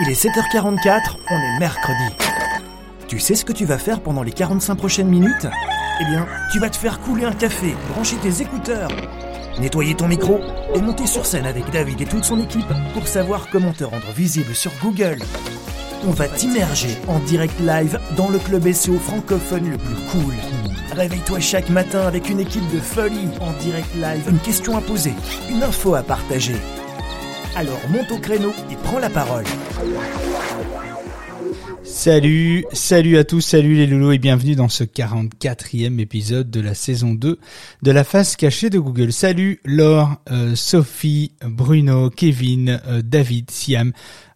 Il est 7h44, on est mercredi. Tu sais ce que tu vas faire pendant les 45 prochaines minutes? Eh bien, tu vas te faire couler un café, brancher tes écouteurs, nettoyer ton micro et monter sur scène avec David et toute son équipe pour savoir comment te rendre visible sur Google. On va t'immerger en direct live dans le club SEO francophone le plus cool. Réveille-toi chaque matin avec une équipe de folie en direct live, une question à poser, une info à partager. Alors monte au créneau et prends la parole. Salut, salut à tous, salut les loulous et bienvenue dans ce 44e épisode de la saison 2 de la face cachée de Google. Salut Laure, euh, Sophie, Bruno, Kevin, euh, David, Siam.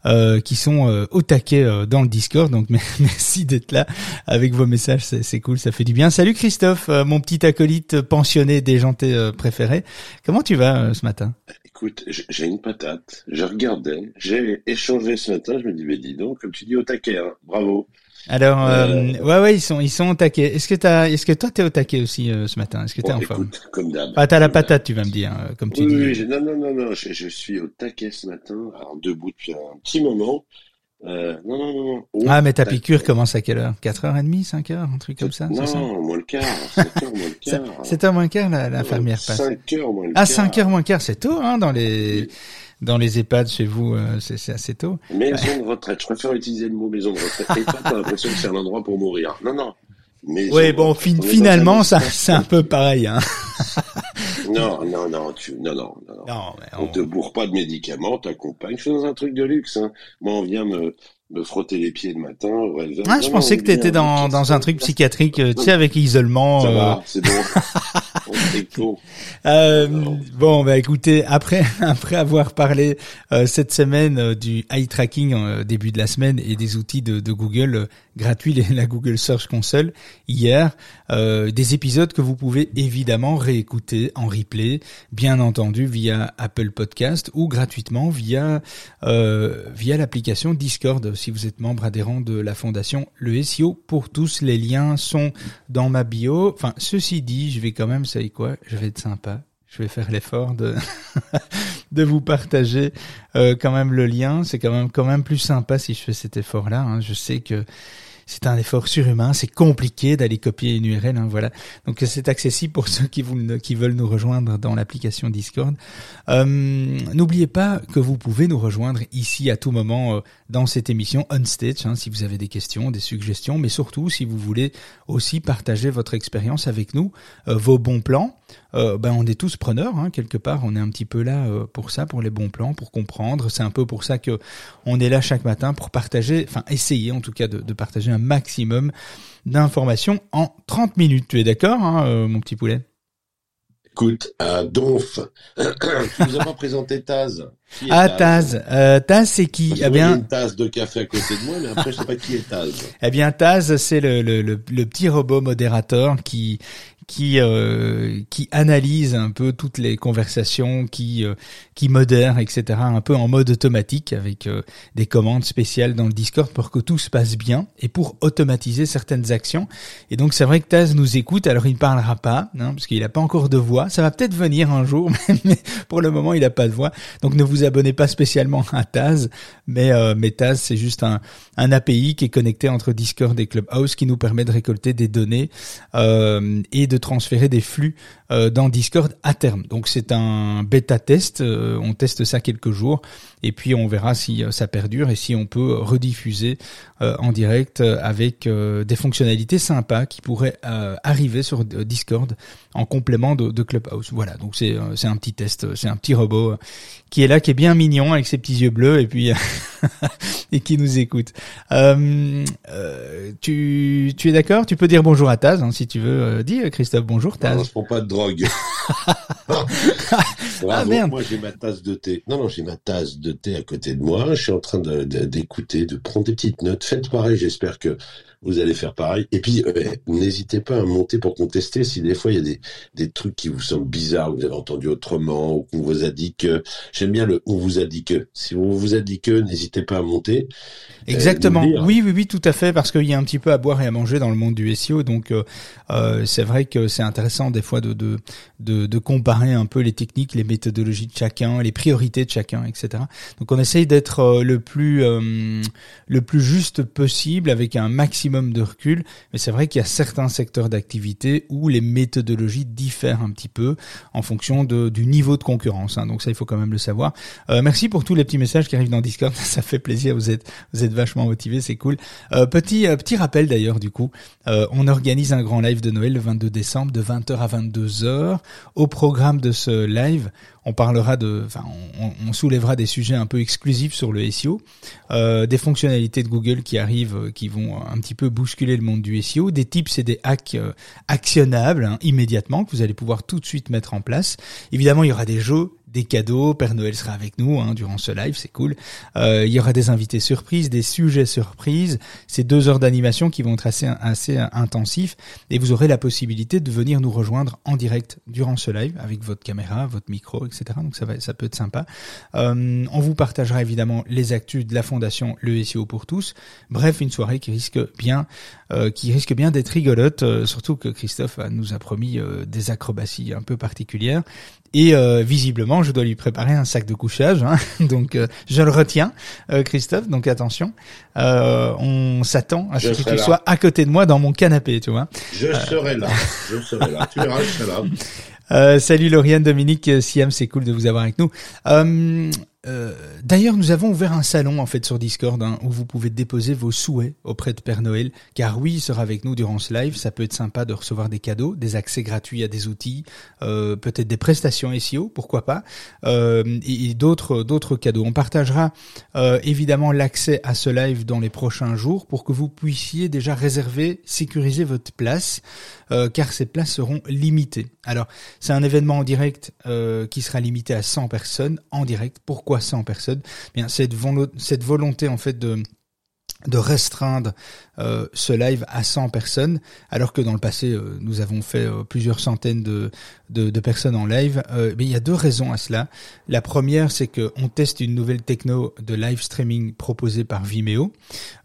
Euh, qui sont au taquet dans le Discord. Donc merci d'être là avec vos messages, c'est cool, ça fait du bien. Salut Christophe, mon petit acolyte pensionné déjanté préféré. Comment tu vas ce matin? Écoute, j'ai une patate. Je regardais, j'ai échangé ce matin. Je me dis, mais dis donc, comme tu dis, au taquet, hein. bravo. Alors, euh, euh, ouais, ouais, ils sont, ils sont au taquet. Est-ce que t'as, est-ce que toi t'es au taquet aussi euh, ce matin? Est-ce que t'es en forme? Comme d'hab. Ah, t'as la patate, tu vas me dire, comme tu oui, dis. Oui, non, non, non, non. Je, je, suis au taquet ce matin, alors debout depuis un petit moment. Euh, non, non, non. Oh, ah, mais ta piqûre commence à quelle heure? 4h30, 5h, un truc comme ça Non, moins le quart. 7h moins le quart. 7h moins le quart, l'infirmière passe. 5h moins le ah, quart. Ah, 5h moins le quart, c'est tôt, hein, dans les... Dans les EHPAD chez vous, euh, c'est assez tôt. Maison de retraite. Je préfère utiliser le mot maison de retraite. Et toi, t'as l'impression que c'est un endroit pour mourir. Non, non. Oui, bon, finalement, ça, c'est un peu pareil. Hein. non, non, non, tu, non, non, non. non on... on... te bourre pas de médicaments, t'accompagne. Je suis dans un truc de luxe. Hein. Moi, on vient me, me frotter les pieds le matin. Ouais, ah, je pensais que tu étais dans, dans un truc psychiatrique, euh, tu sais, avec isolement. Ça euh... va, c'est bon. euh, bon, bah écoutez, après après avoir parlé euh, cette semaine euh, du eye tracking début de la semaine et des outils de, de Google gratuits, la Google Search Console hier, des épisodes que vous pouvez évidemment réécouter en replay, bien entendu via Apple Podcast ou gratuitement via via l'application Discord si vous êtes membre adhérent de la fondation Le SEO pour tous. Les liens sont dans ma bio. Enfin, ceci dit, je vais quand même, savez quoi, je vais être sympa. Je vais faire l'effort de de vous partager euh, quand même le lien. C'est quand même quand même plus sympa si je fais cet effort-là. Hein. Je sais que c'est un effort surhumain, c'est compliqué d'aller copier une URL, hein, voilà. Donc c'est accessible pour ceux qui, veulent nous rejoindre dans l'application Discord. Euh, N'oubliez pas que vous pouvez nous rejoindre ici à tout moment euh, dans cette émission On Stage, hein, si vous avez des questions, des suggestions, mais surtout si vous voulez aussi partager votre expérience avec nous, euh, vos bons plans. Ben on est tous preneurs hein, quelque part. On est un petit peu là pour ça, pour les bons plans, pour comprendre. C'est un peu pour ça que on est là chaque matin pour partager, enfin essayer en tout cas de, partager maximum d'informations en 30 minutes. Tu es d'accord, hein, euh, mon petit poulet? Écoute, euh, Donf, tu nous as pas présenté Taz. ah Taz, euh, Taz c'est qui? Eh bien, une tasse de café à côté de moi, mais après je sais pas qui est Taz. Eh bien Taz, c'est le, le, le, le, petit robot modérateur qui qui euh, qui analyse un peu toutes les conversations, qui euh, qui modère, etc. Un peu en mode automatique avec euh, des commandes spéciales dans le Discord pour que tout se passe bien et pour automatiser certaines actions. Et donc c'est vrai que Taz nous écoute. Alors il ne parlera pas, hein, parce qu'il n'a pas encore de voix. Ça va peut-être venir un jour, mais pour le moment il n'a pas de voix. Donc ne vous abonnez pas spécialement à Taz, mais mais Taz c'est juste un un API qui est connecté entre Discord et Clubhouse qui nous permet de récolter des données et de transférer des flux dans Discord à terme. Donc c'est un bêta test, euh, on teste ça quelques jours et puis on verra si euh, ça perdure et si on peut rediffuser en direct avec des fonctionnalités sympas qui pourraient arriver sur Discord en complément de, Clubhouse. Voilà, donc c'est un petit test, c'est un petit robot qui est là, qui est bien mignon avec ses petits yeux bleus et puis et qui nous écoute. Euh, tu tu es d'accord? Tu peux dire bonjour à Taz hein, si tu veux. dis Christophe bonjour Taz. Drogue. ah merde. Moi j'ai ma tasse de thé. Non non j'ai ma tasse de thé à côté de moi. Je suis en train d'écouter, de, de, prendre des petites notes. Faites pareil. J'espère que vous allez faire pareil. Et puis, euh, n'hésitez pas à monter pour contester si des fois il y a des, des trucs qui vous semblent bizarres, vous avez entendu autrement, ou qu'on vous a dit que. J'aime bien le on vous a dit que. Si on vous a dit que, n'hésitez pas à monter. Exactement. oui, oui, oui, tout à fait, parce qu'il y a un petit peu à boire et à manger dans le monde du SEO. Donc, euh, c'est vrai que c'est intéressant des fois de, de, de, de, comparer un peu les techniques, les méthodologies de chacun, les priorités de chacun, etc. Donc, on essaye d'être le plus le plus juste possible avec un maximum de recul. Mais c'est vrai qu'il y a certains secteurs d'activité où les méthodologies diffèrent un petit peu en fonction de, du niveau de concurrence. Hein. Donc ça, il faut quand même le savoir. Euh, merci pour tous les petits messages qui arrivent dans Discord. Ça fait plaisir. Vous êtes, vous êtes vachement motivés. C'est cool. Euh, petit, euh, petit rappel d'ailleurs, du coup, on organise un grand live de Noël le 22 décembre de 20h à 22h. Au programme de ce live, on parlera de, enfin, on, soulèvera des sujets un peu exclusifs sur le SEO, euh, des fonctionnalités de Google qui arrivent, euh, qui vont un petit peu bousculer le monde du SEO, des tips et des hacks euh, actionnables hein, immédiatement que vous allez pouvoir tout de suite mettre en place. Évidemment, il y aura des jeux des cadeaux. Père Noël sera avec nous hein, durant ce live, c'est cool. Euh, il y aura des invités surprises, des sujets surprises. C'est deux heures d'animation qui vont être assez assez intensifs et vous aurez la possibilité de venir nous rejoindre en direct durant ce live avec votre caméra, votre micro, etc. Donc ça va, ça peut être sympa. Euh, on vous partagera évidemment les actus de la fondation Le SEO pour tous. Bref, une soirée qui risque bien, euh, qui risque bien d'être rigolote. Euh, surtout que Christophe nous a promis des acrobaties un peu particulières. Et euh, visiblement, je dois lui préparer un sac de couchage. Hein. Donc, euh, je le retiens, euh, Christophe. Donc, attention. on s'attend à ce que tu sois à côté de moi dans mon canapé, tu vois. Je serai là. Je serai là. tu verras, je serai là. Euh, salut Lauriane, Dominique, Siam, c'est cool de vous avoir avec nous. Euh, d'ailleurs, nous avons ouvert un salon en fait sur Discord hein, où vous pouvez déposer vos souhaits auprès de Père Noël, car oui, il sera avec nous durant ce live. Ça peut être sympa de recevoir des cadeaux, des accès gratuits à des outils, euh, peut-être des prestations SEO, pourquoi pas, euh, et, d'autres d'autres cadeaux. On partagera évidemment l'accès à ce live dans les prochains jours pour que vous puissiez déjà réserver, sécuriser votre place, car ces places seront limitées. Alors, c'est un événement en direct qui sera limité à 100 personnes en direct. Pourquoi 100 personnes, bien cette, cette volonté en fait de de restreindre euh, ce live à 100 personnes, alors que dans le passé, euh, nous avons fait euh, plusieurs centaines de, personnes en live. mais il y a deux raisons à cela. La première, c'est qu'on teste une nouvelle techno de live streaming proposée par Vimeo,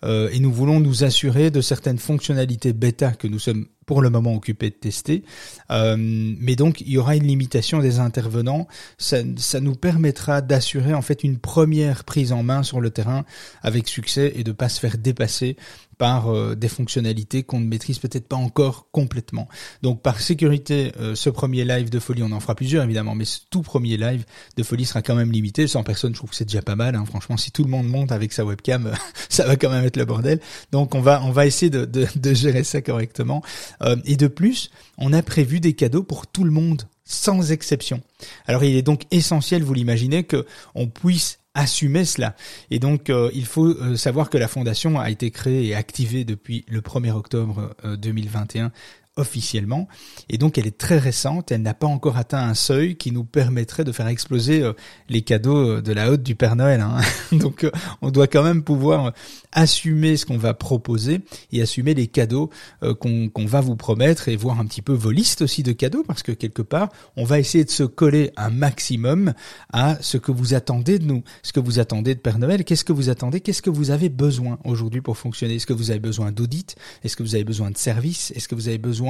et nous voulons nous assurer de certaines fonctionnalités bêta que nous sommes pour le moment occupé de tester. Mais donc il y aura une limitation des intervenants. Ça, ça nous permettra d'assurer en fait une première prise en main sur le terrain avec succès et de pas se faire dépasser par euh, des fonctionnalités qu'on ne maîtrise peut-être pas encore complètement. Donc par sécurité, euh, ce premier live de folie, on en fera plusieurs évidemment, mais ce tout premier live de folie sera quand même limité. 100 personnes, je trouve que c'est déjà pas mal. Hein. Franchement, si tout le monde monte avec sa webcam, ça va quand même être le bordel. Donc on va on va essayer de, gérer ça correctement. Euh, et de plus, on a prévu des cadeaux pour tout le monde sans exception. Alors il est donc essentiel, vous l'imaginez, que on puisse assumer cela. Et donc, euh, il faut euh, savoir que la fondation a été créée et activée depuis le 1er octobre 2021 officiellement. Et donc elle est très récente, elle n'a pas encore atteint un seuil qui nous permettrait de faire exploser euh, les cadeaux euh, de la haute du Père Noël. Hein. donc euh, on doit quand même pouvoir assumer ce qu'on va proposer et assumer les cadeaux qu'on va vous promettre et voir un petit peu vos listes aussi de cadeaux parce que quelque part on va essayer de se coller un maximum à ce que vous attendez de nous, ce que vous attendez de Père Noël, qu'est-ce que vous attendez, qu'est-ce que vous avez besoin aujourd'hui pour fonctionner, est-ce que vous avez besoin d'audit, est-ce que vous avez besoin de services, est-ce que vous avez besoin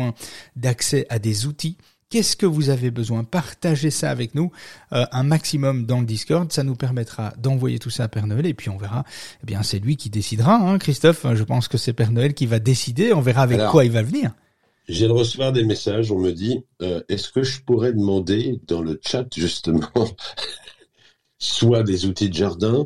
d'accès à des outils. Qu'est-ce que vous avez besoin? Partagez ça avec nous euh, un maximum dans le Discord. Ça nous permettra d'envoyer tout ça à Père Noël et puis on verra. Eh bien, c'est lui qui décidera, hein, Christophe. Je pense que c'est Père Noël qui va décider. On verra avec quoi il va venir. J'ai de recevoir des messages. On me dit euh, est-ce que je pourrais demander dans le chat justement soit des outils de jardin,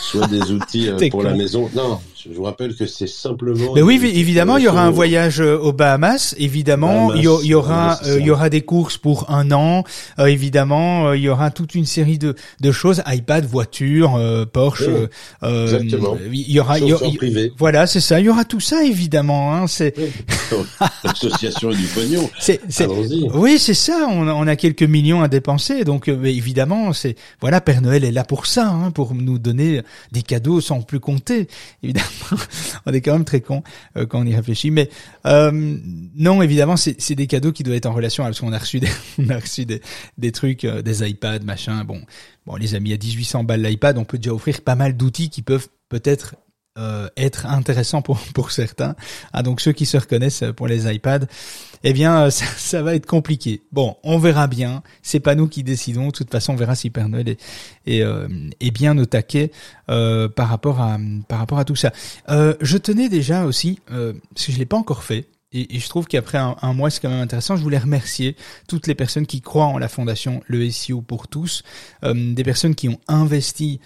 soit des outils euh, pour la maison? Non, je vous rappelle que c'est simplement. Mais oui, évidemment, il y aura un voyage euh, aux Bahamas. Évidemment, il, y aura, euh, il y aura des courses pour un an. Euh, évidemment, il y aura toute une série de, de choses iPad, voiture, Porsche. exactement. Il y aura, il y aura privé. voilà, c'est ça. Il y aura tout ça, évidemment. Hein, c'est l'association du pognon. C'est, oui, c'est ça. On, on, a quelques millions à dépenser, donc évidemment, c'est voilà, Père Noël est là pour ça, hein, pour nous donner des cadeaux sans plus compter, évidemment. on est quand même très con quand on y réfléchit. Mais non, évidemment, c'est des cadeaux qui doivent être en relation parce qu'on a reçu des, on a reçu des, des trucs, des iPads, machin. Bon, bon, les amis, à 1800 balles l'iPad, on peut déjà offrir pas mal d'outils qui peuvent peut-être euh, être intéressant pour pour certains. Ah donc ceux qui se reconnaissent pour les iPads, eh bien euh, ça, va être compliqué. Bon, on verra bien. C'est pas nous qui décidons. De toute façon, on verra si Père Noël est, est, euh, bien au taquet par rapport à par rapport à tout ça. je tenais déjà aussi parce que je l'ai pas encore fait. Et, je trouve qu'après un, un, mois, c'est quand même intéressant. Je voulais remercier toutes les personnes qui croient en la fondation Le SEO pour tous, des personnes qui ont investi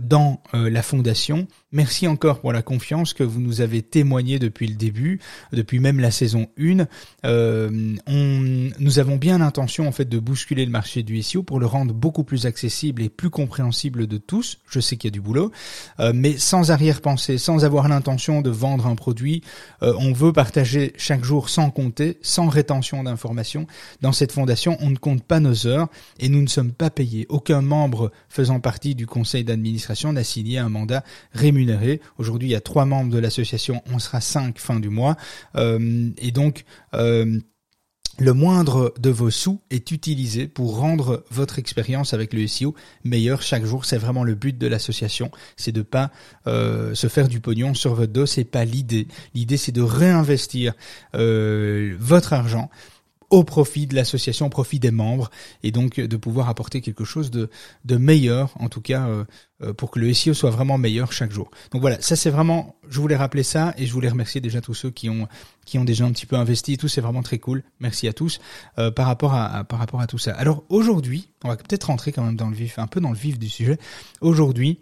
dans la fondation Merci encore pour la confiance que vous nous avez témoignée depuis le début, depuis même la saison 1. Euh, on, nous avons bien l'intention en fait de bousculer le marché du SEO pour le rendre beaucoup plus accessible et plus compréhensible de tous. Je sais qu'il y a du boulot, euh, mais sans arrière-pensée, sans avoir l'intention de vendre un produit. Euh, on veut partager chaque jour sans compter, sans rétention d'informations. Dans cette fondation, on ne compte pas nos heures et nous ne sommes pas payés. Aucun membre faisant partie du conseil d'administration n'a signé un mandat rémunéré Aujourd'hui, il y a trois membres de l'association, on sera cinq fin du mois. Euh, et donc, euh, le moindre de vos sous est utilisé pour rendre votre expérience avec le SEO meilleure chaque jour. C'est vraiment le but de l'association, c'est de pas euh, se faire du pognon sur votre dos. C'est pas l'idée. L'idée, c'est de réinvestir votre argent au profit de l'association, au profit des membres, et donc de pouvoir apporter quelque chose de, de meilleur, en tout cas euh, euh, pour que le SEO soit vraiment meilleur chaque jour. Donc voilà, ça c'est vraiment, je voulais rappeler ça, et je voulais remercier déjà tous ceux qui ont qui ont déjà un petit peu investi, tout c'est vraiment très cool. Merci à tous euh, par rapport à, par rapport à tout ça. Alors aujourd'hui, on va peut-être rentrer quand même dans le vif, un peu dans le vif du sujet. Aujourd'hui,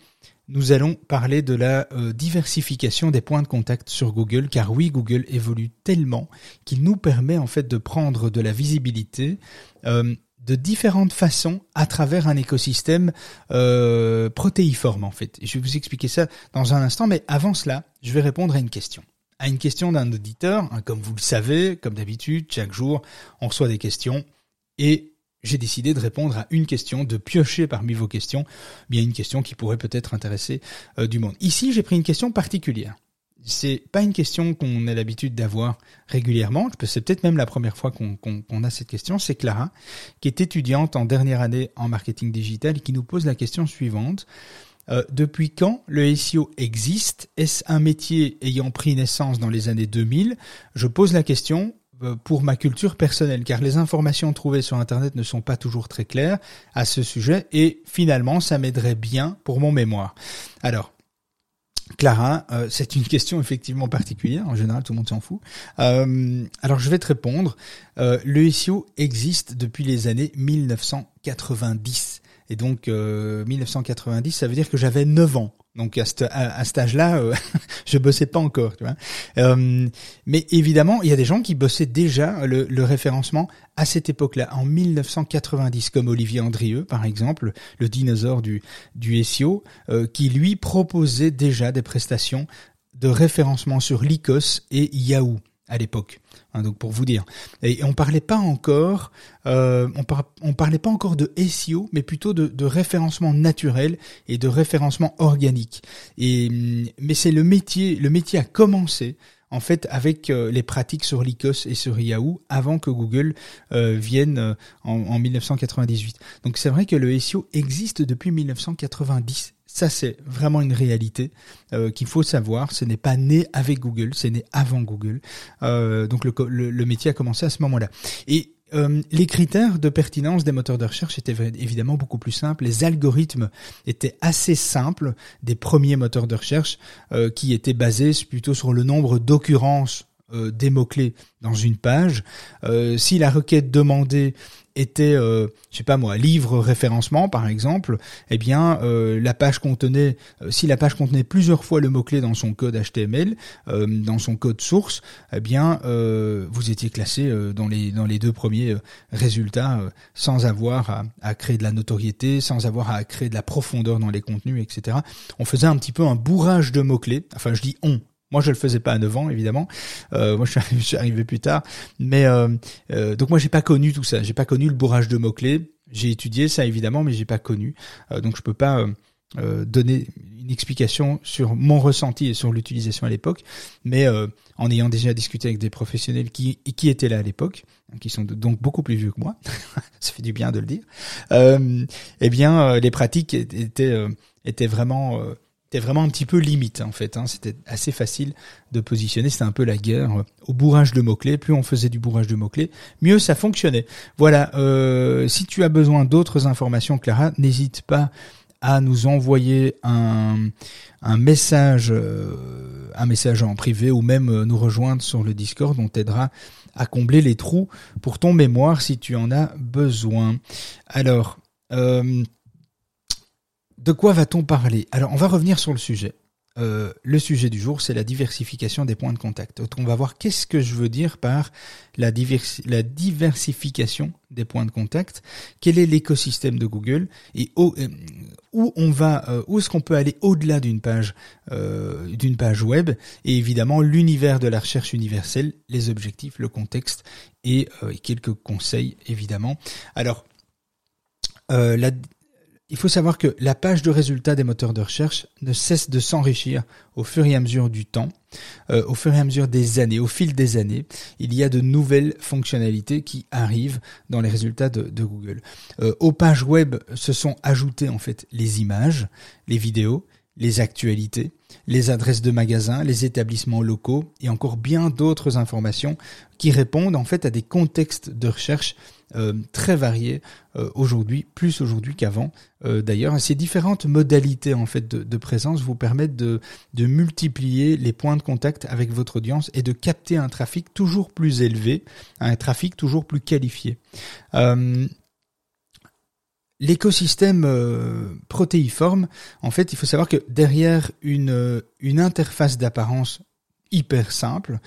nous allons parler de la euh, diversification des points de contact sur Google, car oui, Google évolue tellement qu'il nous permet en fait de prendre de la visibilité euh, de différentes façons à travers un écosystème euh, protéiforme en fait. je vais vous expliquer ça dans un instant, mais avant cela, je vais répondre à une question. À une question d'un auditeur, hein, comme vous le savez, comme d'habitude, chaque jour, on reçoit des questions et j'ai décidé de répondre à une question, de piocher parmi vos questions, bien une question qui pourrait peut-être intéresser euh, du monde. Ici, j'ai pris une question particulière. C'est pas une question qu'on a l'habitude d'avoir régulièrement. C'est peut-être même la première fois qu'on a cette question. C'est Clara, qui est étudiante en dernière année en marketing digital qui nous pose la question suivante. Euh, depuis quand le SEO existe? Est-ce un métier ayant pris naissance dans les années 2000 Je pose la question pour ma culture personnelle, car les informations trouvées sur Internet ne sont pas toujours très claires à ce sujet, et finalement, ça m'aiderait bien pour mon mémoire. Alors, Clara, euh, c'est une question effectivement particulière. En général, tout le monde s'en fout. Euh, alors, je vais te répondre. le SEO existe depuis les années 1990. Et donc, 1990, ça veut dire que j'avais 9 ans. Donc à, ce, à, cet âge-là, euh, je bossais pas encore, tu vois. Euh, mais évidemment, il y a des gens qui bossaient déjà le, le référencement à cette époque-là, en 1990, comme Olivier Andrieux, par exemple, le dinosaure du, du SEO, euh, qui lui proposait déjà des prestations de référencement sur Lycos et Yahoo à l'époque. Hein, donc pour vous dire. Et on parlait pas encore, euh, on, parlait pas encore de SEO, mais plutôt de, référencement naturel et de référencement organique. Et mais c'est le métier, le métier a commencé en fait avec euh, les pratiques sur Lycos et sur Yahoo avant que Google euh, vienne en, en 1998. Donc c'est vrai que le SEO existe depuis 1990 ça, c'est vraiment une réalité euh, qu'il faut savoir. Ce n'est pas né avec Google, c'est né avant Google. Euh, donc le, métier a commencé à ce moment-là. Et euh, les critères de pertinence des moteurs de recherche étaient évidemment beaucoup plus simples. Les algorithmes étaient assez simples des premiers moteurs de recherche qui étaient basés plutôt sur le nombre d'occurrences des mots-clés dans une page. si la requête demandée était, euh, je sais pas moi, livre référencement par exemple, eh bien euh, la page contenait, euh, si la page contenait plusieurs fois le mot clé dans son code HTML, euh, dans son code source, eh bien vous étiez classé dans les dans les deux premiers résultats sans avoir à, à, créer de la notoriété, sans avoir à créer de la profondeur dans les contenus, etc. On faisait un petit peu un bourrage de mots clés. Enfin, je dis on, moi, je le faisais pas à 9 ans, évidemment. Euh, moi, je suis, arrivé, plus tard. Mais euh, euh, donc, moi, j'ai pas connu tout ça. J'ai pas connu le bourrage de mots clés. J'ai étudié ça, évidemment, mais j'ai pas connu. Donc, je peux pas donner une explication sur mon ressenti et sur l'utilisation à l'époque, mais en ayant déjà discuté avec des professionnels qui, étaient là à l'époque, qui sont donc beaucoup plus vieux que moi, ça fait du bien de le dire, eh bien les pratiques étaient vraiment c'était vraiment un petit peu limite en fait. Hein. C'était assez facile de positionner. C'était un peu la guerre au bourrage de mots-clés. Plus on faisait du bourrage de mots-clés, mieux ça fonctionnait. Voilà. Euh, si tu as besoin d'autres informations, Clara, n'hésite pas à nous envoyer un, un message, euh, un message en privé ou même euh, nous rejoindre sur le Discord. On t'aidera à combler les trous pour ton mémoire si tu en as besoin. Alors. Euh, de quoi va-t-on parler? Alors, on va revenir sur le sujet. Euh, le sujet du jour, c'est la diversification des points de contact. On va voir qu'est-ce que je veux dire par la, diversification des points de contact. Quel est l'écosystème de Google et où, euh, on va, euh, où est-ce qu'on peut aller au-delà d'une page, d'une page web et évidemment l'univers de la recherche universelle, les objectifs, le contexte et, quelques conseils évidemment. Alors, la, il faut savoir que la page de résultats des moteurs de recherche ne cesse de s'enrichir au fur et à mesure du temps, euh, au fur et à mesure des années, au fil des années. Il y a de nouvelles fonctionnalités qui arrivent dans les résultats de, Google. Euh, aux pages web se sont ajoutées en fait les images, les vidéos, les actualités, les adresses de magasins, les établissements locaux et encore bien d'autres informations qui répondent en fait à des contextes de recherche euh, très variés euh, aujourd'hui, plus aujourd'hui qu'avant. Euh, d'ailleurs, ces différentes modalités en fait de, présence vous permettent de, de, multiplier les points de contact avec votre audience et de capter un trafic toujours plus élevé, un trafic toujours plus qualifié. L'écosystème protéiforme, en fait, il faut savoir que derrière une, une interface d'apparence hyper simple,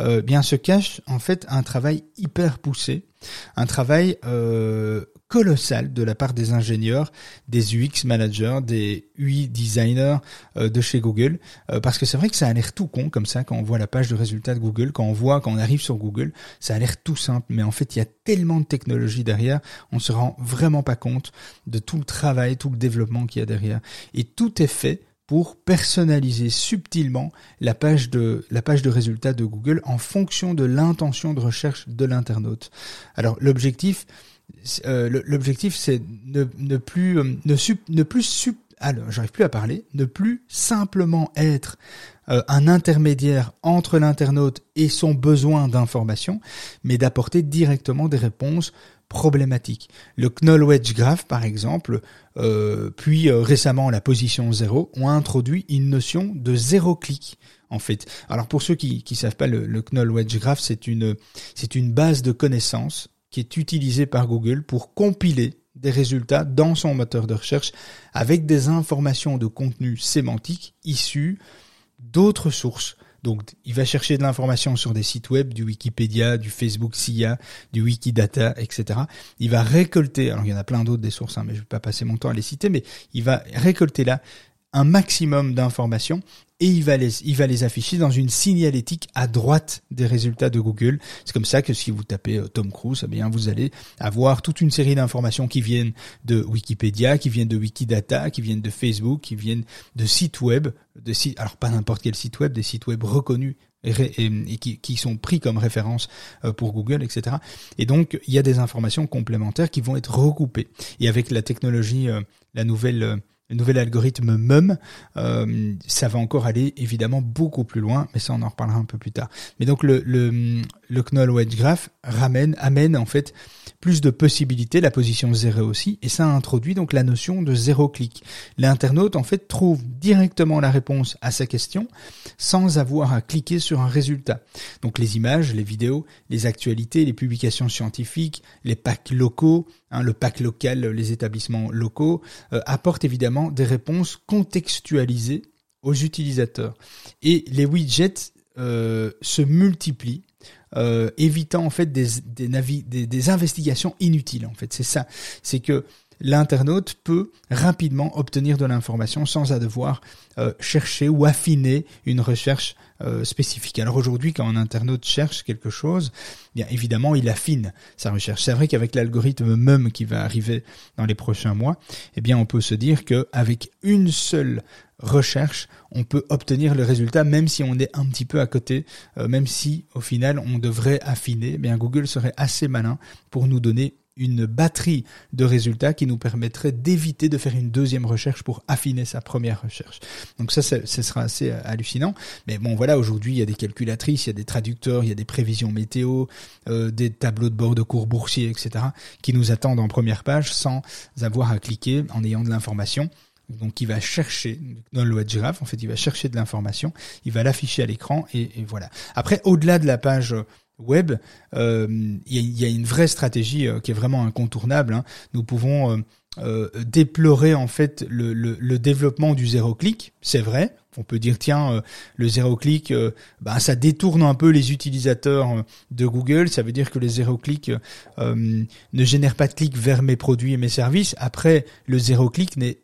euh, bien se cache en fait un travail hyper poussé, un travail euh, colossal de la part des ingénieurs, des UX managers, des UI designers euh, de chez Google, euh, parce que c'est vrai que ça a l'air tout con comme ça quand on voit la page de résultats de Google, quand on voit, quand on arrive sur Google, ça a l'air tout simple, mais en fait il y a tellement de technologie derrière, on se rend vraiment pas compte de tout le travail, tout le développement qu'il y a derrière, et tout est fait pour personnaliser subtilement la page de la page de résultats de Google en fonction de l'intention de recherche de l'internaute. Alors l'objectif euh, l'objectif c'est ne, ne, plus euh, ne, ne plus sup, alors j'arrive plus à parler, ne plus simplement être euh, un intermédiaire entre l'internaute et son besoin d'information, mais d'apporter directement des réponses problématiques. Le Knoll Wedge Graph, par exemple, euh, puis euh, récemment la position zéro, ont introduit une notion de zéro clic. En fait, alors pour ceux qui qui savent pas, le, le Knoll Wedge Graph, c'est une c'est une base de connaissances qui est utilisée par Google pour compiler des résultats dans son moteur de recherche avec des informations de contenu sémantique issues d'autres sources. Donc, il va chercher de l'information sur des sites web, du Wikipédia, du Facebook SIA, du Wikidata, etc. Il va récolter, alors il y en a plein d'autres des sources, hein, mais je ne vais pas passer mon temps à les citer, mais il va récolter là un maximum d'informations et il va les, il va les afficher dans une signalétique à droite des résultats de Google. C'est comme ça que si vous tapez euh, Tom Cruise, eh bien vous allez avoir toute une série d'informations qui viennent de Wikipédia, qui viennent de Wikidata, qui viennent de Facebook, qui viennent de sites web, de sites, alors pas n'importe quel site web, des sites web reconnus et, qui, qui, sont pris comme référence euh, pour Google, etc. Et donc, il y a des informations complémentaires qui vont être recoupées. Et avec la technologie, euh, la nouvelle le nouvel algorithme MUM, euh, ça va encore aller évidemment beaucoup plus loin, mais ça on en reparlera un peu plus tard. Mais donc le, le, le Knoll Wedge Graph ramène, amène en fait plus de possibilités, la position zéro aussi, et ça introduit donc la notion de zéro clic. L'internaute en fait trouve directement la réponse à sa question sans avoir à cliquer sur un résultat. Donc les images, les vidéos, les actualités, les publications scientifiques, les packs locaux, hein, le pack local, les établissements locaux, euh, apportent évidemment des réponses contextualisées aux utilisateurs. Et les widgets euh, se multiplient euh, évitant en fait des des, investigations inutiles en fait c'est ça c'est que l'internaute peut rapidement obtenir de l'information sans devoir euh, chercher ou affiner une recherche euh, spécifique. Alors aujourd'hui, quand un internaute cherche quelque chose, bien évidemment, il affine sa recherche. C'est vrai qu'avec l'algorithme MEM qui va arriver dans les prochains mois, eh bien, on peut se dire qu'avec une seule recherche, on peut obtenir le résultat même si on est un petit peu à côté, euh, même si au final on devrait affiner, eh bien Google serait assez malin pour nous donner une batterie de résultats qui nous permettrait d'éviter de faire une deuxième recherche pour affiner sa première recherche. Donc ça, ce sera assez euh, hallucinant. Mais bon, voilà, aujourd'hui, il y a des calculatrices, il y a des traducteurs, il y a des prévisions météo, euh, des tableaux de bord de cours boursiers, etc., qui nous attendent en première page sans avoir à cliquer en ayant de l'information. Donc il va chercher dans le web en fait, il va chercher de l'information, il va l'afficher à l'écran et, voilà. Après, au-delà de la page web, euh, il y, a, une vraie stratégie euh, qui est vraiment incontournable. Hein. Nous pouvons euh, déplorer en fait le, développement du zéro clic, c'est vrai. On peut dire tiens le zéro clic, bah, ça détourne un peu les utilisateurs de Google. Ça veut dire que le zéro clic ne génère pas de clics vers mes produits et mes services. Après, le zéro clic n'est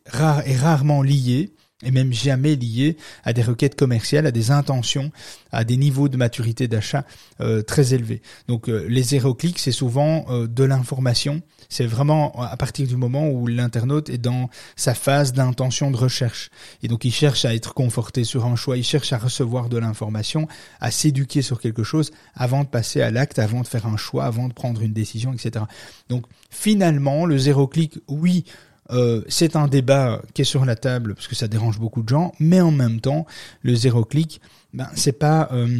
est rarement lié et même jamais lié à des requêtes commerciales, à des intentions, à des niveaux de maturité d'achat euh, très élevés. Donc euh, les zéro clics, c'est souvent euh, de l'information. C'est vraiment à partir du moment où l'internaute est dans sa phase d'intention de recherche. Et donc il cherche à être conforté sur un choix, il cherche à recevoir de l'information, à s'éduquer sur quelque chose avant de passer à l'acte, avant de faire un choix, avant de prendre une décision, etc. Donc finalement, le zéro clic, oui, euh, c'est un débat qui est sur la table parce que ça dérange beaucoup de gens, mais en même temps, le zéro clic, ben c'est pas euh,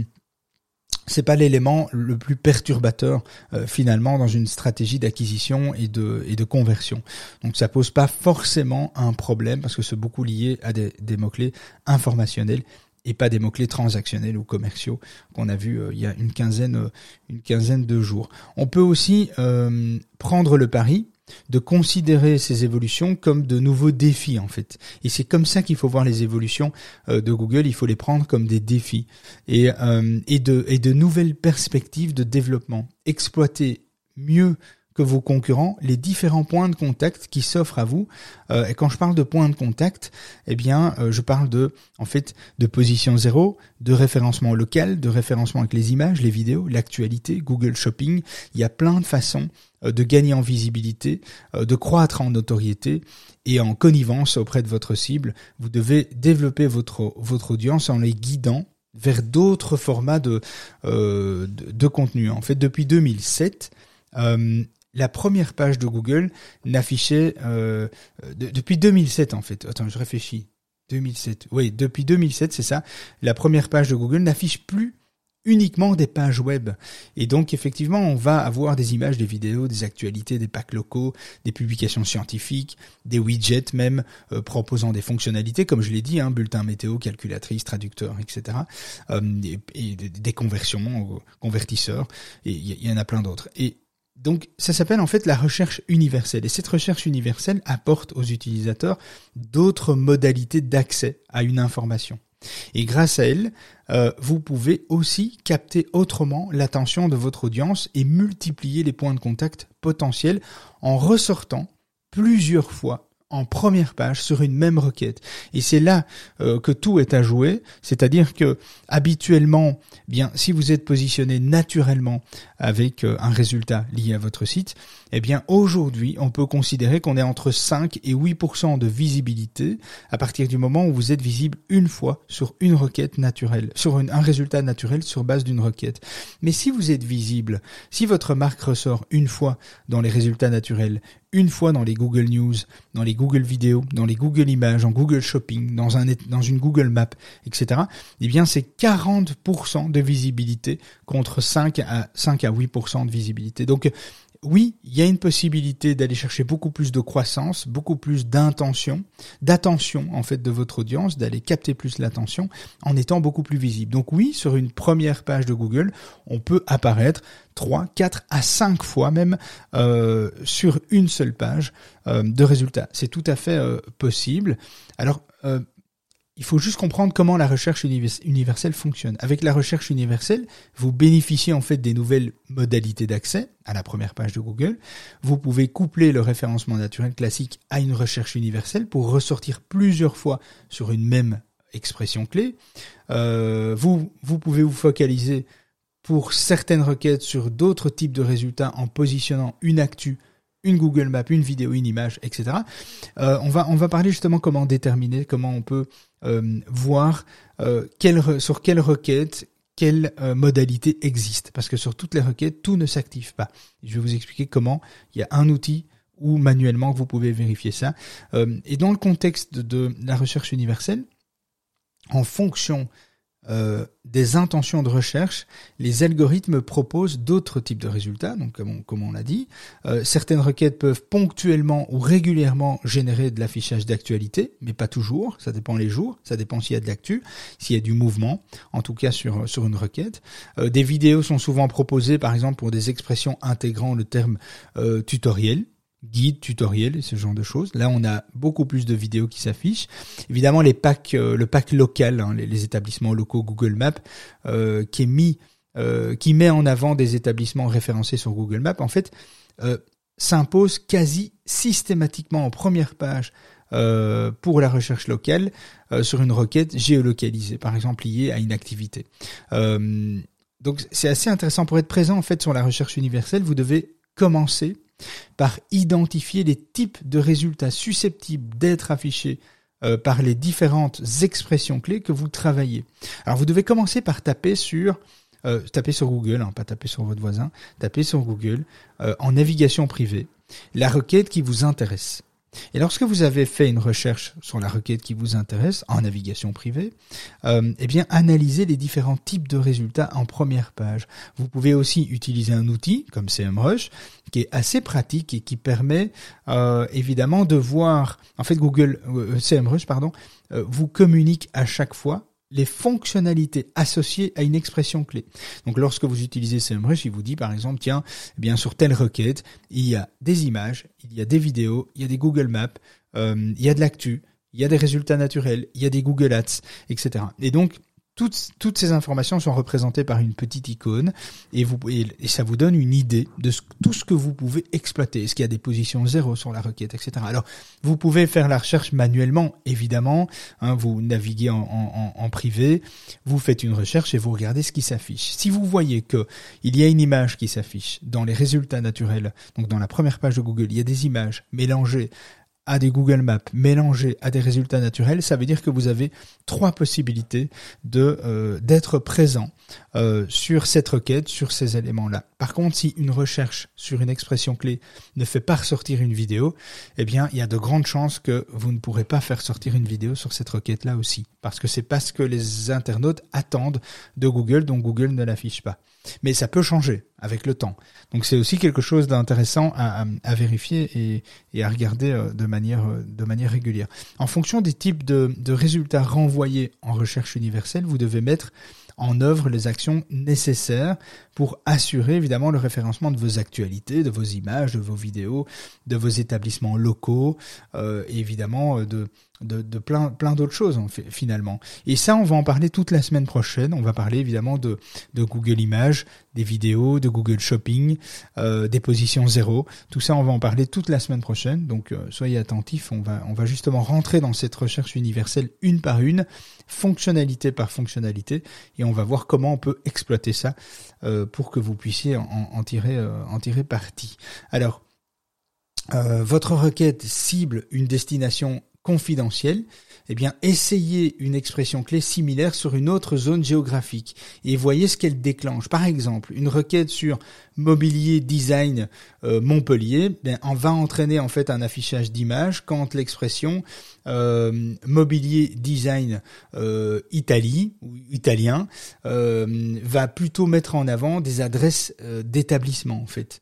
c'est pas l'élément le plus perturbateur euh, finalement dans une stratégie d'acquisition et de et de conversion. Donc ça pose pas forcément un problème parce que c'est beaucoup lié à des, des mots clés informationnels et pas des mots-clés transactionnels ou commerciaux qu'on a vu il y a une quinzaine, une quinzaine de jours. On peut aussi prendre le pari de considérer ces évolutions comme de nouveaux défis en fait. Et c'est comme ça qu'il faut voir les évolutions euh, de Google, il faut les prendre comme des défis et, euh, de, nouvelles perspectives de développement. Exploiter mieux que vos concurrents les différents points de contact qui s'offrent à vous. Euh, et quand je parle de points de contact, eh bien, je parle de, en fait, de position zéro, de référencement local, de référencement avec les images, les vidéos, l'actualité, Google Shopping. Il y a plein de façons de gagner en visibilité, euh, de croître en notoriété et en connivence auprès de votre cible. Vous devez développer votre, votre audience en les guidant vers d'autres formats de, euh, de, contenu. En fait, depuis 2007, la première page de Google n'affichait depuis 2007 en fait. Attends, je réfléchis. 2007. Oui, depuis 2007, c'est ça. La première page de Google n'affiche plus uniquement des pages web. Et donc effectivement, on va avoir des images, des vidéos, des actualités, des packs locaux, des publications scientifiques, des widgets même euh, proposant des fonctionnalités, comme je l'ai dit, hein, bulletin météo, calculatrice, traducteur, etc. Euh, et, des conversions, convertisseurs, et il y, en a plein d'autres. Et donc ça s'appelle en fait la recherche universelle. Et cette recherche universelle apporte aux utilisateurs d'autres modalités d'accès à une information. Et grâce à elle, euh, vous pouvez aussi capter autrement l'attention de votre audience et multiplier les points de contact potentiels en ressortant plusieurs fois en première page sur une même requête. Et c'est là euh, que tout est à jouer, c'est-à-dire que habituellement, bien si vous êtes positionné naturellement avec euh, un résultat lié à votre site, eh bien aujourd'hui, on peut considérer qu'on est entre 5 et 8% de visibilité à partir du moment où vous êtes visible une fois sur une requête naturelle, sur un résultat naturel sur base d'une requête. Mais si vous êtes visible, si votre marque ressort une fois dans les résultats naturels, une fois dans les Google News, dans les Google Vidéos, dans les Google Images, en Google Shopping, dans, un, dans une Google Map, etc., eh bien c'est 40% de visibilité contre 5 à, 5 à 8% de visibilité. Donc oui, il y a une possibilité d'aller chercher beaucoup plus de croissance, beaucoup plus d'intention, d'attention en fait de votre audience, d'aller capter plus l'attention en étant beaucoup plus visible. Donc oui, sur une première page de Google, on peut apparaître 3, 4 à 5 fois même euh, sur une seule page euh, de résultats. C'est tout à fait euh, possible. Alors il faut juste comprendre comment la recherche universelle fonctionne. Avec la recherche universelle, vous bénéficiez en fait des nouvelles modalités d'accès à la première page de Google. Vous pouvez coupler le référencement naturel classique à une recherche universelle pour ressortir plusieurs fois sur une même expression clé. Euh, vous, vous pouvez vous focaliser pour certaines requêtes sur d'autres types de résultats en positionnant une actu une Google Map, une vidéo, une image, etc. Euh, on va on va parler justement comment déterminer, comment on peut euh, voir euh, quelle, sur quelle requête quelle modalité existe, parce que sur toutes les requêtes, tout ne s'active pas. Je vais vous expliquer comment il y a un outil où manuellement vous pouvez vérifier ça. et dans le contexte de la recherche universelle, en fonction euh, des intentions de recherche, les algorithmes proposent d'autres types de résultats. Donc, comme on, l'a dit, euh, certaines requêtes peuvent ponctuellement ou régulièrement générer de l'affichage d'actualité, mais pas toujours. Ça dépend les jours. Ça dépend s'il y a de l'actu, s'il y a du mouvement. En tout cas, sur sur une requête. Euh, des vidéos sont souvent proposées, par exemple, pour des expressions intégrant le terme tutoriel guide, tutoriel et ce genre de choses. Là, on a beaucoup plus de vidéos qui s'affichent. Évidemment, euh, le pack local, hein, les, établissements locaux Google Maps, euh, euh, qui met en avant des établissements référencés sur Google Maps, en fait, s'impose quasi systématiquement en première page pour la recherche locale sur une requête géolocalisée, par exemple liée à une activité. donc, c'est assez intéressant pour être présent en fait sur la recherche universelle. Vous devez commencer par identifier les types de résultats susceptibles d'être affichés euh, par les différentes expressions clés que vous travaillez. Alors vous devez commencer par taper sur euh, Google, hein, pas taper sur votre voisin, taper sur Google euh, en navigation privée la requête qui vous intéresse. Et lorsque vous avez fait une recherche sur la requête qui vous intéresse en navigation privée, eh bien analysez les différents types de résultats en première page. Vous pouvez aussi utiliser un outil comme CMrush qui est assez pratique et qui permet euh, évidemment de voir. En fait, Google euh, CMrush pardon euh, vous communique à chaque fois les fonctionnalités associées à une expression clé. Donc lorsque vous utilisez SEMrush, il vous dit par exemple, tiens, eh bien sur telle requête, il y a des images, il y a des vidéos, il y a des Google Maps, euh, il y a de l'actu, il y a des résultats naturels, il y a des Google Ads, etc. Et donc toutes, ces informations sont représentées par une petite icône et, ça vous donne une idée de tout ce que vous pouvez exploiter. Est-ce qu'il y a des positions zéro sur la requête, etc. Alors, vous pouvez faire la recherche manuellement, évidemment. Hein, vous naviguez en, en, en, privé, vous faites une recherche et vous regardez ce qui s'affiche. Si vous voyez que il y a une image qui s'affiche dans les résultats naturels, donc dans la première page de Google, il y a des images mélangées à des Google Maps mélangés à des résultats naturels, ça veut dire que vous avez trois possibilités de euh, d'être présent euh, sur cette requête, sur ces éléments-là. Par contre, si une recherche sur une expression clé ne fait pas ressortir une vidéo, eh bien, il y a de grandes chances que vous ne pourrez pas faire sortir une vidéo sur cette requête-là aussi, parce que c'est parce que les internautes attendent de Google, dont Google ne l'affiche pas. Mais ça peut changer avec le temps. Donc c'est aussi quelque chose d'intéressant à, vérifier et, à regarder euh, de manière, euh, de manière régulière. En fonction des types de résultats renvoyés en recherche universelle, vous devez mettre en œuvre les actions nécessaires pour assurer évidemment le référencement de vos actualités, de vos images, de vos vidéos, de vos établissements locaux, euh, évidemment euh, de, de, plein, plein d'autres choses finalement. Et ça, on va en parler toute la semaine prochaine. On va parler évidemment de, Google Images, des vidéos, de Google Shopping, euh, des positions zéro. Tout ça, on va en parler toute la semaine prochaine. Donc euh, soyez attentifs. On va, on va justement rentrer dans cette recherche universelle une par une, fonctionnalité par fonctionnalité, et on va voir comment on peut exploiter ça euh, pour que vous puissiez en, tirer, en tirer parti. Alors, votre requête cible une destination confidentielle, eh bien, essayez une expression clé similaire sur une autre zone géographique et voyez ce qu'elle déclenche. Par exemple, une requête sur mobilier design Montpellier, ben, on va entraîner en fait un affichage d'images quand l'expression euh, mobilier design euh, Italie ou italien euh, va plutôt mettre en avant des adresses d'établissements en fait.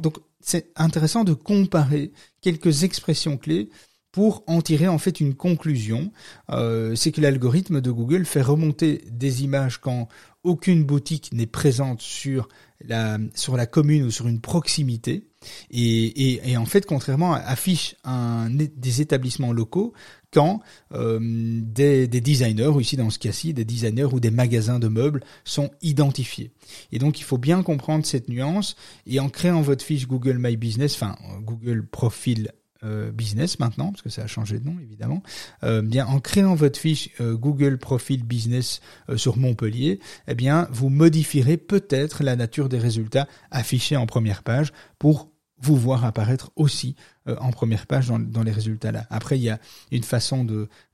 Donc c'est intéressant de comparer quelques expressions clés pour en tirer en fait une conclusion, euh, c'est que l'algorithme de Google fait remonter des images quand aucune boutique n'est présente sur la, sur la commune ou sur une proximité. Et, en fait, contrairement, affiche des établissements locaux quand euh, des, des, designers, ici dans ce cas-ci, des designers ou des magasins de meubles sont identifiés. Et donc il faut bien comprendre cette nuance et en créant votre fiche Google My Business, enfin Google Profile euh, business maintenant, parce que ça a changé de nom évidemment, euh, bien en créant votre fiche euh, Google Profile Business sur Montpellier, eh bien vous modifierez peut-être la nature des résultats affichés en première page pour vous voir apparaître aussi en première page dans, les résultats là. Après, il y a une façon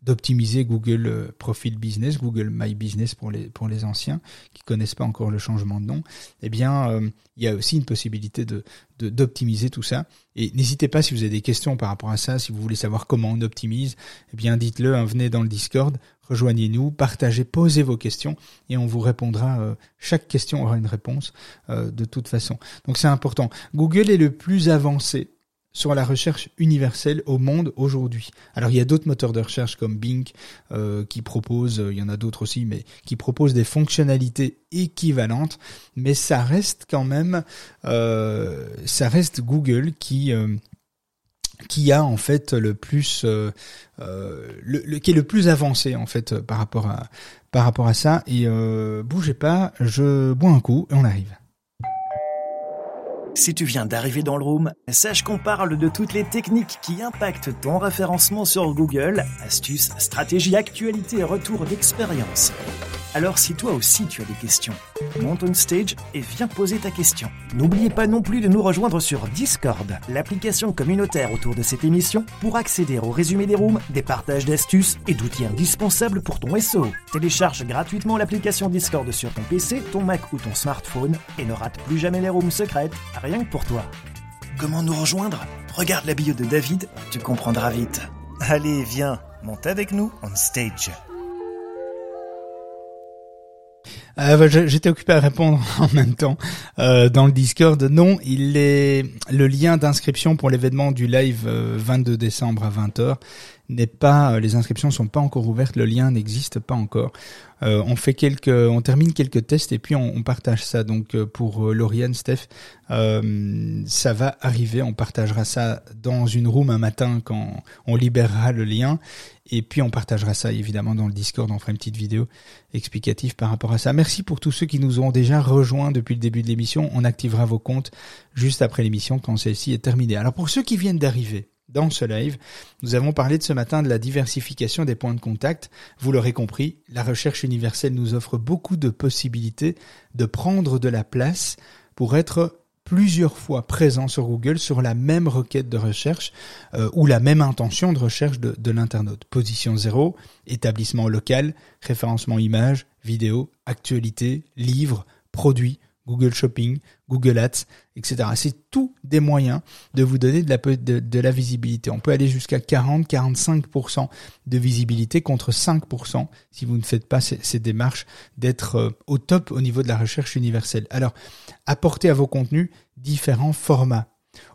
d'optimiser Google euh, Profile Business, Google My Business pour les anciens qui connaissent pas encore le changement de nom. Eh bien, euh, il y a aussi une possibilité d'optimiser tout ça. Et n'hésitez pas si vous avez des questions par rapport à ça, si vous voulez savoir comment on optimise, eh bien dites-le, hein, venez dans le Discord, rejoignez-nous, partagez, posez vos questions et on vous répondra. Euh, chaque question aura une réponse euh, de toute façon. Donc c'est important. Google est le plus avancé sur la recherche universelle au monde aujourd'hui. Alors il y a d'autres moteurs de recherche comme Bing euh, qui proposent, il y en a d'autres aussi, mais qui proposent des fonctionnalités équivalentes, mais ça reste quand même, euh, ça reste Google qui euh, qui a en fait le plus, euh, euh, le, le, qui est le plus avancé en fait par rapport à par rapport à ça. Et bougez pas, je bois un coup et on arrive. Si tu viens d'arriver dans le room, sache qu'on parle de toutes les techniques qui impactent ton référencement sur Google, astuces, stratégies, actualités et retours d'expérience. Alors si toi aussi tu as des questions, monte on stage et viens poser ta question. N'oubliez pas non plus de nous rejoindre sur Discord, l'application communautaire autour de cette émission, pour accéder au résumé des rooms, des partages d'astuces et d'outils indispensables pour ton SEO. Télécharge gratuitement l'application Discord sur ton PC, ton Mac ou ton smartphone et ne rate plus jamais les rooms secrètes, rien que pour toi. Comment nous rejoindre? Regarde la bio de David, tu comprendras vite. Allez, viens, monte avec nous on stage. Euh, J'étais occupé à répondre en même temps euh, dans le Discord. Non, il est le lien d'inscription pour l'événement du live 22 euh, décembre à 20h n'est pas, euh, les inscriptions sont pas encore ouvertes, le lien n'existe pas encore. Euh, on fait quelques, on termine quelques tests et puis on, partage ça. Donc euh, pour Lauriane, Steph, ça va arriver. On partagera ça dans une room un matin quand on libérera le lien. Et puis on partagera ça évidemment dans le Discord. On fera une petite vidéo explicative par rapport à ça. Merci pour tous ceux qui nous ont déjà rejoints depuis le début de l'émission. On activera vos comptes juste après l'émission quand celle-ci est terminée. Alors pour ceux qui viennent d'arriver, dans ce live, nous avons parlé de ce matin de la diversification des points de contact. Vous l'aurez compris, la recherche universelle nous offre beaucoup de possibilités de prendre de la place pour être plusieurs fois présent sur Google sur la même requête de recherche euh, ou la même intention de recherche de, l'internaute. Position 0, établissement local, référencement image, vidéo, actualité, livre, produit, Google Shopping, Google Ads, etc. C'est tout des moyens de vous donner de la, visibilité. On peut aller jusqu'à 40-45% de visibilité contre 5% si vous ne faites pas ces, ces démarches d'être euh, au top au niveau de la recherche universelle. Alors, apportez à vos contenus différents formats.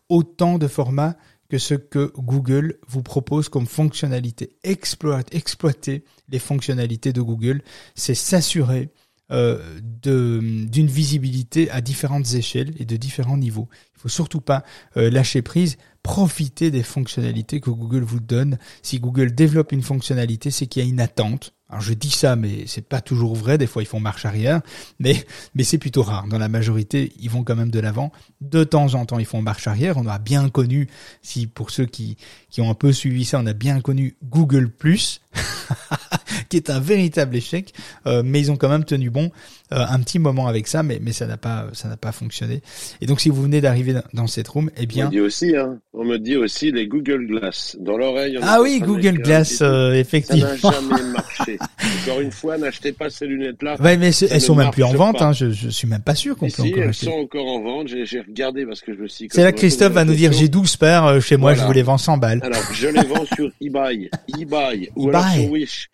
Autant de formats que ce que Google vous propose comme fonctionnalité. Exploiter les fonctionnalités de Google, c'est s'assurer euh, d'une visibilité à différentes échelles et de différents niveaux. Il faut surtout pas euh, lâcher prise, profiter des fonctionnalités que Google vous donne. Si Google développe une fonctionnalité, c'est qu'il y a une attente. Alors je dis ça, mais c'est pas toujours vrai. Des fois, ils font marche arrière, mais mais c'est plutôt rare. Dans la majorité, ils vont quand même de l'avant. De temps en temps, ils font marche arrière. On a bien connu, si pour ceux qui qui ont un peu suivi ça, on a bien connu Google Plus. qui est un véritable échec. Euh, mais ils ont quand même tenu bon un petit moment avec ça, mais mais ça n'a pas ça n'a pas fonctionné. Et donc si vous venez d'arriver dans cette room, eh bien. On me dit aussi, hein, on me dit aussi les Google Glass dans l'oreille. Ah oui, Google Glass, euh, effectivement. Ça n'a jamais marché. Encore une fois, n'achetez pas ces lunettes-là. Ouais, mais elles sont même plus en vente. Hein, je, je suis même pas sûr qu'on peut si, encore elles acheter. sont encore en vente. J'ai regardé parce que je me suis. C'est là que Christophe va nous dire j'ai 12 paires euh, chez moi, Voilà. je vous les vends 100 balles. Alors, je les vends sur eBay, eBay, ou alors sur Wish.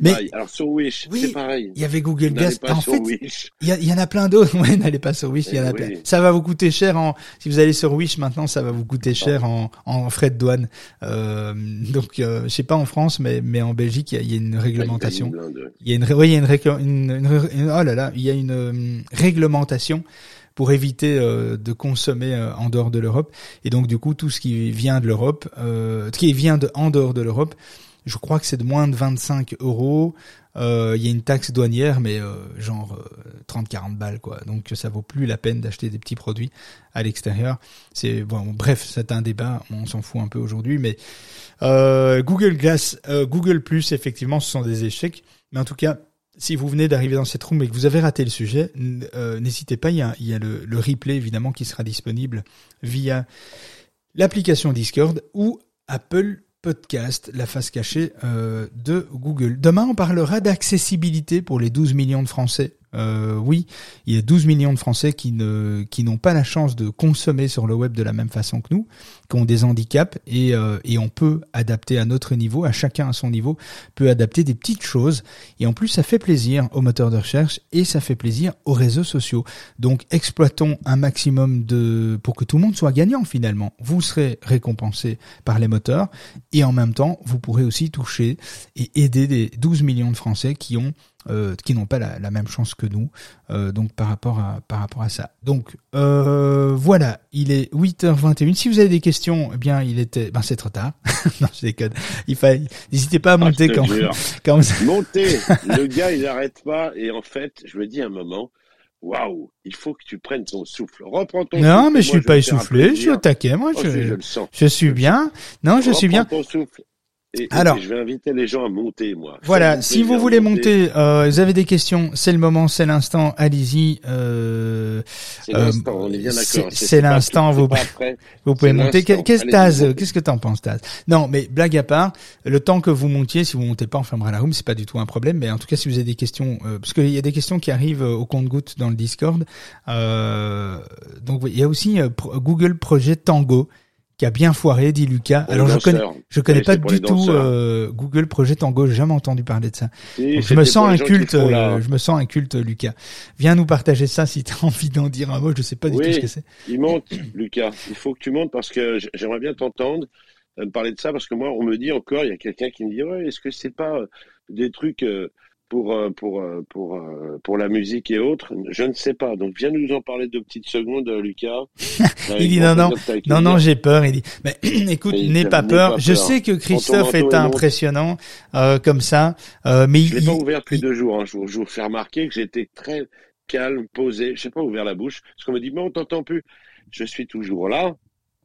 Mais-. Alors sur Wish, Oui, c'est pareil. Il y avait Google Glass. En fait, Wish. il y, en a plein d'autres. Ouais, n'allez pas sur Wish. Il y en a Eh plein. Ça va vous coûter cher en. Si vous allez sur Wish maintenant, ça va vous coûter cher en, en frais de douane. Euh, donc, euh, je sais pas en France, mais mais en Belgique, il y a, il y a une réglementation. Il y a une, oui, il y a une, une, une une- oh là là, il y a une euh, réglementation pour éviter de consommer en dehors de l'Europe. Et donc du coup, tout ce qui vient de l'Europe, euh, qui vient de en dehors de l'Europe, je crois que c'est de moins de 25 euros. Euh, il y a une taxe douanière, mais euh, genre 30-40 balles, quoi. Donc ça vaut plus la peine d'acheter des petits produits à l'extérieur. C'est bon, bref, c'est un débat, on s'en fout un peu aujourd'hui, mais Google Glass, Google Plus, effectivement, ce sont des échecs. Mais en tout cas, si vous venez d'arriver dans cette room et que vous avez raté le sujet, n'hésitez pas, il y a, il y a le, le, replay évidemment qui sera disponible via l'application Discord ou Apple Podcast, la face cachée euh, de Google. Demain, on parlera d'accessibilité pour les 12 millions de Français euh, oui, il y a 12 millions de Français qui ne qui n'ont pas la chance de consommer sur le web de la même façon que nous, qui ont des handicaps et euh, et on peut adapter à notre niveau, à chacun à son niveau, peut adapter des petites choses et en plus ça fait plaisir aux moteurs de recherche et ça fait plaisir aux réseaux sociaux. Donc exploitons un maximum de pour que tout le monde soit gagnant finalement. Vous serez récompensé par les moteurs et en même temps, vous pourrez aussi toucher et aider des 12 millions de Français qui ont euh, qui n'ont pas la, même chance que nous. Euh, donc par rapport à par rapport à ça. Donc euh, voilà, il est 8h21. Si vous avez des questions, eh bien il était ben c'est trop tard. non, je déconne. Il fallait n'hésitez pas à ah, monter quand, quand vous... Monter, le gars il n'arrête pas et en fait, je me dis un moment Waouh, il faut que tu prennes ton souffle. Reprends ton non, souffle. mais je suis pas essoufflé, je suis au taquet, moi. Oh, je, je, le sens. je suis bien. Non, je suis bien. Ton souffle. Alors, je vais inviter les gens à monter, moi. Voilà, si vous voulez monter, euh, vous avez des questions, c'est le moment, c'est l'instant, allez-y. Euh, c'est l'instant, on est bien d'accord. C'est l'instant, vous, vous pouvez monter. Qu'est-ce Taz, qu'est-ce que t'en penses, Taz? Non, mais blague à part, le temps que vous montiez, si vous montez pas, on fermera la room, c'est pas du tout un problème. Mais en tout cas, si vous avez des questions, euh, parce qu'il y a des questions qui arrivent au compte-goutte dans le Discord. Euh, donc, il y a aussi euh, Google Projet Tango qui a bien foiré, dit Lucas. Alors je connais, je connais pas du tout euh, Google Projet Tango, j'ai jamais entendu parler de ça. je me sens un culte, euh, je me sens un culte, Lucas. Viens nous partager ça si tu as envie d'en dire un mot. Je sais pas du tout ce que c'est. Il monte, Lucas. Il faut que tu montes parce que j'aimerais bien t'entendre euh, me parler de ça parce que moi, on me dit encore, il y a quelqu'un qui me dit ouais, est-ce que c'est pas des trucs euh, pour, euh, pour, euh, pour la musique et autres Je ne sais pas. Donc, viens nous en parler deux petites secondes, Lucas. il dit non, non, non, non, j'ai peur. Il dit, mais écoute, n'aie pas peur. Je sais que Christophe est impressionnant euh, comme ça, euh, mais je l'ai pas ouvert depuis deux jours. Hein. Je, vous, je vous fais remarquer que j'étais très calme, posé. Je sais pas ouvert la bouche parce qu'on me dit mais on t'entend plus. Je suis toujours là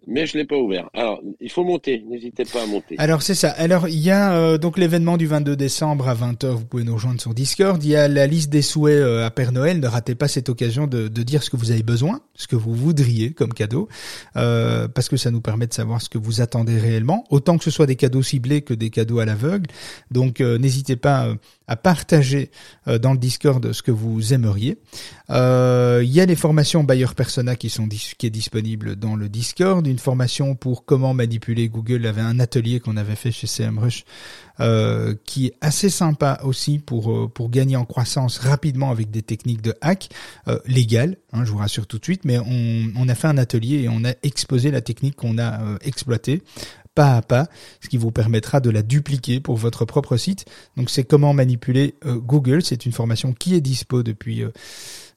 mais je l'ai pas ouvert. Alors, il faut monter, n'hésitez pas à monter. Alors c'est ça. Alors il y a euh, donc l'événement du 22 décembre à 20h, vous pouvez nous rejoindre sur Discord. Il y a la liste des souhaits euh, à Père Noël. Ne ratez pas cette occasion de, de, dire ce que vous avez besoin, ce que vous voudriez comme cadeau, euh, parce que ça nous permet de savoir ce que vous attendez réellement, autant que ce soit des cadeaux ciblés que des cadeaux à l'aveugle. Donc euh, n'hésitez pas à partager euh, dans le Discord ce que vous aimeriez. Euh, il y a les formations Bayer Persona qui sont qui est disponible dans le Discord. Une formation pour comment manipuler Google. Avait un atelier qu'on avait fait chez CMrush euh, qui est assez sympa aussi pour euh, pour gagner en croissance rapidement avec des techniques de hack légales. Hein, je vous rassure tout de suite, mais on, on a fait un atelier et on a exposé la technique qu'on a exploitée pas à pas, ce qui vous permettra de la dupliquer pour votre propre site. Donc c'est comment manipuler euh, Google. C'est une formation qui est dispo depuis euh,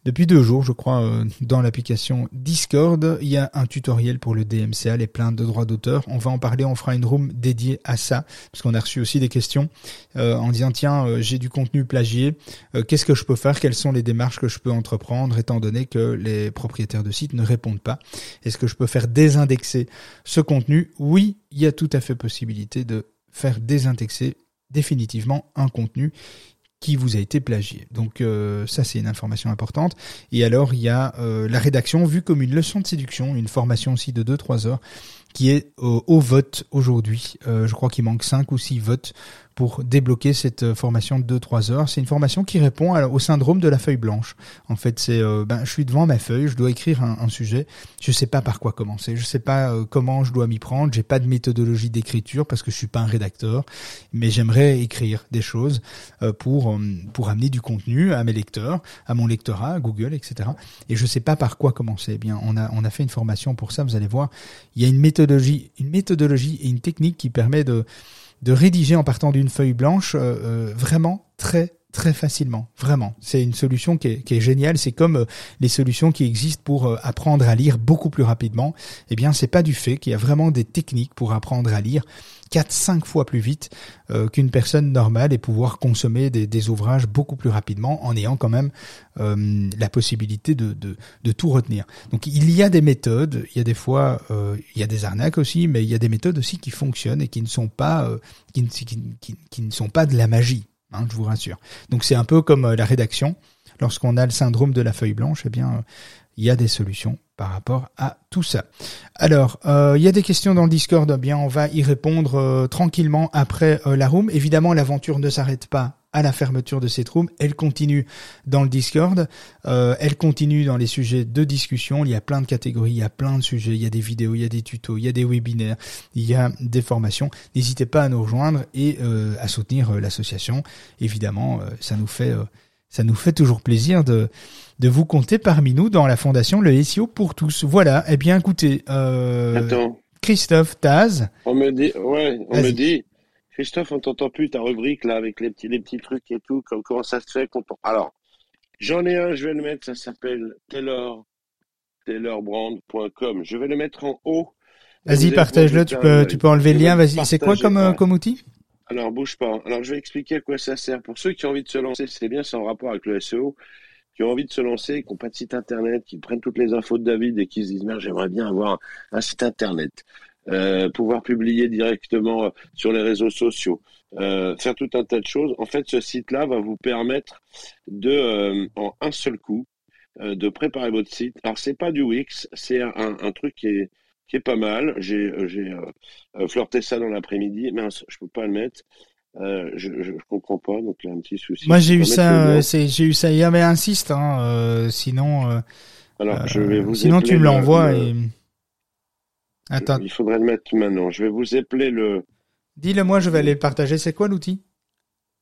depuis deux jours, je crois, euh, dans l'application Discord, il y a un tutoriel pour le DMCA, les plaintes de droits d'auteur. On va en parler, on fera une room dédiée à ça, parce qu'on a reçu aussi des questions euh, en disant, tiens, euh, j'ai du contenu plagié, qu'est-ce que je peux faire Quelles sont les démarches que je peux entreprendre, étant donné que les propriétaires de sites ne répondent pas. Est-ce que je peux faire désindexer ce contenu? Oui, il y a tout à fait possibilité de faire désindexer définitivement un contenu qui vous a été plagié. Donc euh, ça c'est une information importante. Et alors il y a euh, la rédaction vue comme une leçon de séduction, une formation aussi de 2-3 heures qui est au, vote aujourd'hui. Euh, je crois qu'il manque 5 ou 6 votes pour débloquer cette euh, formation de 2-3 heures. C'est une formation qui répond au syndrome de la feuille blanche. En fait, c'est euh, ben, je suis devant ma feuille, je dois écrire un, sujet, je sais pas par quoi commencer, je sais pas euh, comment je dois m'y prendre, j'ai pas de méthodologie d'écriture parce que je suis pas un rédacteur, mais j'aimerais écrire des choses pour pour amener du contenu à mes lecteurs, à mon lectorat, à Google, etc. Et je sais pas par quoi commencer. Eh bien, on a on a fait une formation pour ça. Vous allez voir, il y a une méthodologie, une méthodologie et une technique qui permet de de rédiger en partant d'une feuille blanche euh, euh, vraiment très très facilement. Vraiment, c'est une solution qui est, qui est géniale. C'est comme euh, les solutions qui existent pour apprendre à lire beaucoup plus rapidement. Eh bien, c'est pas du fait qu'il y a vraiment des techniques pour apprendre à lire 4-5 fois plus vite euh, qu'une personne normale et pouvoir consommer des, des, ouvrages beaucoup plus rapidement en ayant quand même euh, la possibilité de, de, de, tout retenir. Donc il y a des méthodes, il y a des fois, euh, il y a des arnaques aussi, mais il y a des méthodes aussi qui fonctionnent et qui ne sont pas, euh, qui, qui, qui, qui, ne sont pas de la magie, hein, je vous rassure. Donc c'est un peu comme euh, la rédaction. Lorsqu'on a le syndrome de la feuille blanche, eh bien, il y a des solutions par rapport à tout ça. Alors, euh, il y a des questions dans le Discord, eh bien on va y répondre euh, tranquillement après euh, la room. Évidemment, l'aventure ne s'arrête pas à la fermeture de cette room, elle continue dans le Discord, euh, elle continue dans les sujets de discussion, il y a plein de catégories, il y a plein de sujets, il y a des vidéos, il y a des tutos, il y a des webinaires, il y a des formations. N'hésitez pas à nous rejoindre et à soutenir l'association. Évidemment, ça nous fait ça nous fait toujours plaisir de de vous compter parmi nous dans la fondation Le SEO pour tous. Voilà. Eh bien, écoutez, euh, Attends. Christophe Taz. On me dit, ouais, on me dit, Christophe, on t'entend plus ta rubrique là avec les petits, les petits trucs et tout. Comment ça se fait qu'on Alors, j'en ai un, je vais le mettre. Ça s'appelle Taylor, taylorbrand.com. Je vais le mettre en haut. Vas-y, partage-le. Tu peux, tu peux enlever le lien. Vas-y. C'est quoi comme, ouais. comme outil? Alors, bouge pas. Alors, je vais expliquer à quoi ça sert. Pour ceux qui ont envie de se lancer, c'est bien, c'est en rapport avec le SEO qui ont envie de se lancer, qui n'ont pas de site internet, qui prennent toutes les infos de David et qui se disent merde, j'aimerais bien avoir un site internet, euh, pouvoir publier directement sur les réseaux sociaux, euh, faire tout un tas de choses. En fait, ce site-là va vous permettre de, euh, en un seul coup, euh, de préparer votre site. Alors, c'est pas du Wix, c'est un, truc qui est qui est pas mal. J'ai euh, flirté ça dans l'après-midi. Mince, je peux pas le mettre. Euh, je, je, comprends pas, donc il y a un petit souci. Moi j'ai eu ça, c'est j'ai eu ça hier, mais insiste, hein, euh, sinon. Euh, Alors je vais vous. Sinon tu me l'envoies et. Attends. Il faudrait le mettre maintenant. Je vais vous épeler le. Dis-le moi, je vais aller le partager. C'est quoi l'outil?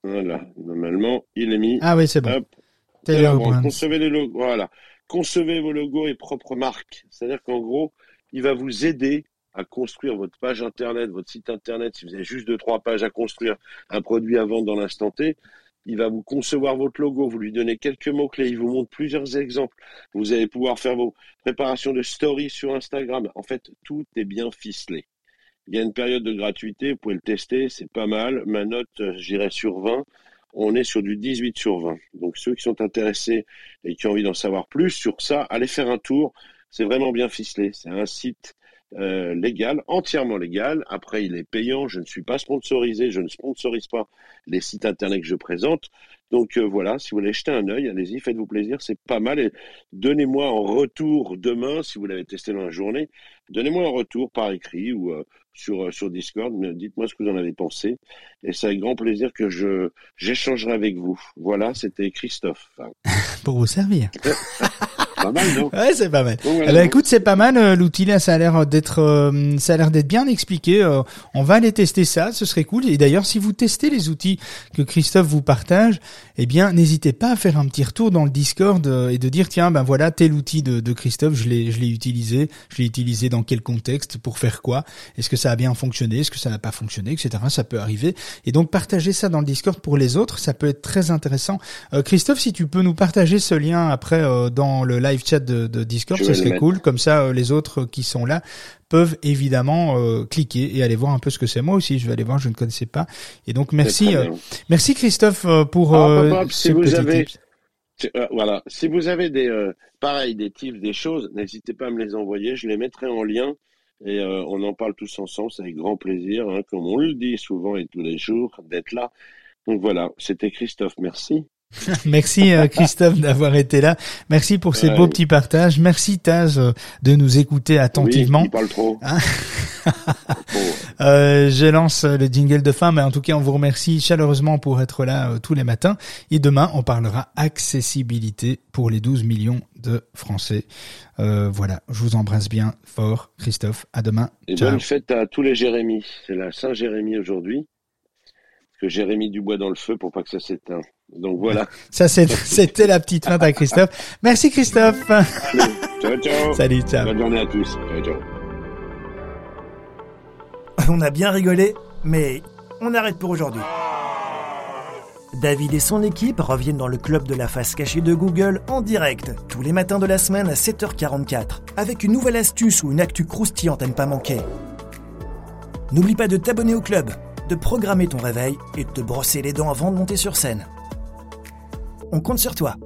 Voilà, normalement il est mis. Ah oui, c'est bon. Taylor bon, concevez les logos, voilà. Concevez vos logos et propres marques. C'est-à-dire qu'en gros, il va vous aider à construire votre page internet, votre site internet, si vous avez juste deux, trois pages à construire, un produit à vendre dans l'instant T, il va vous concevoir votre logo, vous lui donnez quelques mots-clés, il vous montre plusieurs exemples. Vous allez pouvoir faire vos préparations de stories sur Instagram. En fait, tout est bien ficelé. Il y a une période de gratuité, vous pouvez le tester, c'est pas mal. Ma note, j'irai sur 20. On est sur du 18 sur 20. Donc ceux qui sont intéressés et qui ont envie d'en savoir plus sur ça, allez faire un tour. C'est vraiment bien ficelé. C'est un site euh, légal, entièrement légal. Après, il est payant. Je ne suis pas sponsorisé. Je ne sponsorise pas les sites internet que je présente. Donc euh, voilà, si vous voulez jeter un œil, allez-y, faites-vous plaisir, c'est pas mal. Et donnez-moi en retour demain, si vous l'avez testé dans la journée, donnez-moi un retour par écrit ou euh, sur sur Discord. Dites-moi ce que vous en avez pensé. Et c'est avec grand plaisir que je j'échangerai avec vous. Voilà, c'était Christophe. Pour vous servir. pas mal, non? Ouais, c'est pas mal. Voilà, eh ben, écoute, c'est pas mal euh, l'outil là, ça a l'air d'être euh, ça a l'air d'être bien expliqué. Euh, on va aller tester ça, ce serait cool. Et d'ailleurs, si vous testez les outils que Christophe vous partage, eh bien, n'hésitez pas à faire un petit retour dans le Discord euh, et de dire tiens, ben voilà, tel outil de, de Christophe, je l'ai je l'ai utilisé, je l'ai utilisé dans quel contexte, pour faire quoi Est-ce que ça a bien fonctionné Est-ce que ça n'a pas fonctionné, etc. Ça peut arriver. Et donc partager ça dans le Discord pour les autres, ça peut être très intéressant. Euh, Christophe, si tu peux nous partager ce lien après euh, dans le live chat de, de Discord, ça serait cool. Comme ça, euh, les autres qui sont là peuvent évidemment euh, cliquer et aller voir un peu ce que c'est. Moi aussi, je vais aller voir, je ne connaissais pas. Et donc merci, euh, merci Christophe pour ah, papa, si vous avez, voilà, si vous avez des, pareil, des tips, des choses, n'hésitez pas à me les envoyer. Je les mettrai en lien et on en parle tous ensemble. C'est avec grand plaisir, hein, comme on le dit souvent et tous les jours, d'être là. Donc voilà, c'était Christophe. Merci. Merci Christophe d'avoir été là. Merci pour ces ouais. beaux petits partages. Merci Taz de nous écouter attentivement. Oui, il parle trop. Hein euh, je lance le jingle de fin, mais en tout cas on vous remercie chaleureusement pour être là euh, tous les matins. Et demain on parlera accessibilité pour les 12 millions de Français. Euh, voilà, je vous embrasse bien fort, Christophe. À demain. Et Ciao. bonne fête à tous les Jérémy. C'est la Saint Jérémy aujourd'hui. Que Jérémy du bois dans le feu pour pas que ça s'éteigne. Donc voilà. Ça, c'était la petite feinte à Christophe. Merci Christophe. Allez, ciao, ciao. Salut, ciao. Bonne journée à tous. Ciao, ciao. On a bien rigolé, mais on arrête pour aujourd'hui. David et son équipe reviennent dans le club de la face cachée de Google en direct, tous les matins de la semaine à 7h44, avec une nouvelle astuce ou une actu croustillante à ne pas manquer. N'oublie pas de t'abonner au club, de programmer ton réveil et de te brosser les dents avant de monter sur scène. On compte sur toi.